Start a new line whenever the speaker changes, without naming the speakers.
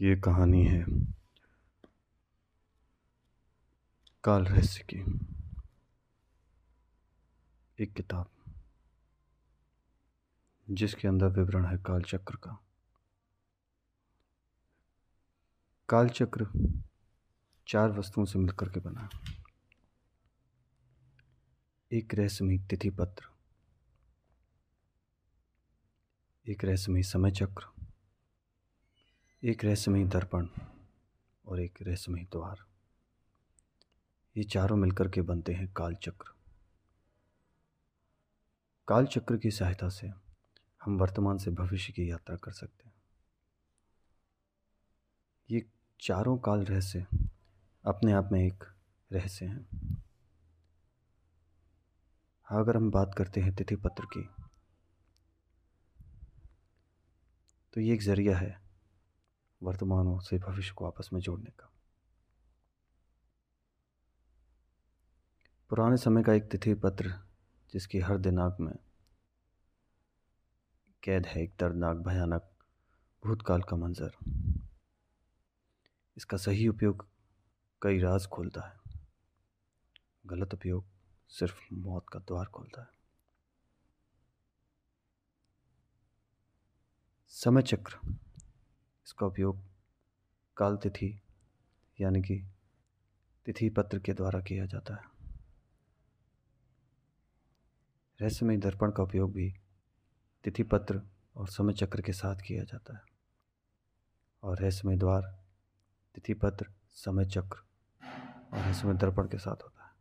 ये कहानी है। काल रहस्य की। एक किताब। जिसके अंदर विवरण है काल चक्र का। काल चक्र चार वस्तुओं से मिलकर के बना एक रहस्यमयी तिथि पत्र एक रहस्यमयी समय चक्र। एक रहस्यमयी दर्पण और एक रहस्यमयी द्वार। ये चारों मिलकर के बनते हैं काल चक्र काल चक्र की सहायता से हम वर्तमान से भविष्य की यात्रा कर सकते हैं। ये चारों काल रहस्य अपने आप में एक रहस्य हैं। अगर हम बात करते हैं तिथि पत्र की तो ये एक ज़रिया है वर्तमानों से भविष्य को आपस में जोड़ने का। पुराने समय का एक तिथि पत्र, जिसकी हर दिनांक में कैद है, एक दर्दनाक, भयानक, भूतकाल का मंजर। इसका सही उपयोग कई राज खोलता है। गलत उपयोग सिर्फ़ मौत का द्वार खोलता है। समय चक्र। इसका उपयोग काल तिथि, यानी कि तिथि पत्र के द्वारा किया जाता है। रहस्यमय दर्पण का उपयोग भी तिथि पत्र और समय चक्र के साथ किया जाता है। और रहस्यमय द्वार तिथि पत्र, समय चक्र और रहस्यमय दर्पण के साथ होता है।